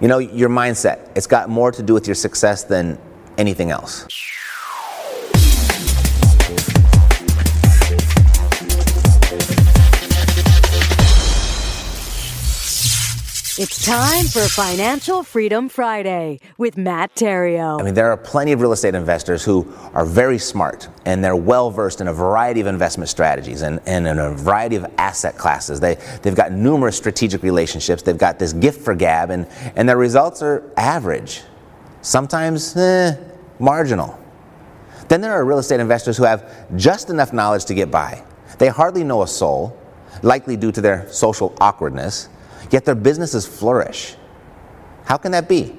You know, your mindset, it's got more to do with your success than anything else. It's time for Financial Freedom Friday with Matt Theriault. I mean, there are plenty of real estate investors who are very smart and they're well versed in a variety of investment strategies and, and in a variety of asset classes. They, they've got numerous strategic relationships. They've got this gift for gab, and, and their results are average, sometimes eh, marginal. Then there are real estate investors who have just enough knowledge to get by. They hardly know a soul, likely due to their social awkwardness yet their businesses flourish. How can that be?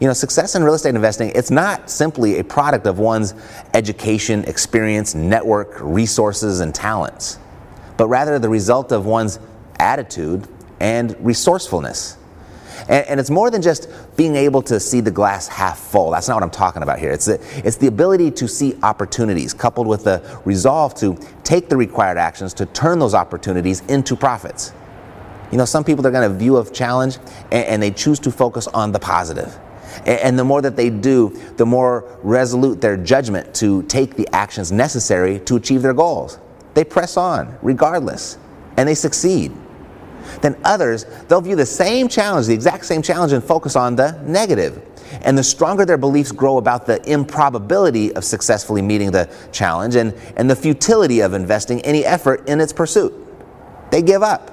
You know, success in real estate investing, it's not simply a product of one's education, experience, network, resources, and talents, but rather the result of one's attitude and resourcefulness. And, and, it's more than just being able to see the glass half full. That's not what I'm talking about here. It's the, it's the ability to see opportunities coupled with the resolve to take the required actions to turn those opportunities into profits. You know, some people they're going to view a challenge and, and, they choose to focus on the positive. And, and the more that they do, the more resolute their judgment to take the actions necessary to achieve their goals. They press on regardless and they succeed. Then others, they'll view the same challenge, the exact same challenge, and focus on the negative. And the stronger their beliefs grow about the improbability of successfully meeting the challenge and, and the futility of investing any effort in its pursuit, they give up.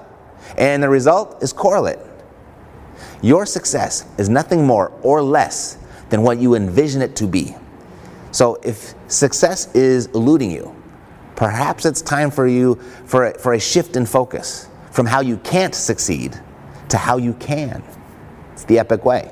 And the result is correlate. Your success is nothing more or less than what you envision it to be. So if success is eluding you, perhaps it's time for you for a, for a shift in focus from how you can't succeed to how you can. It's the epic way.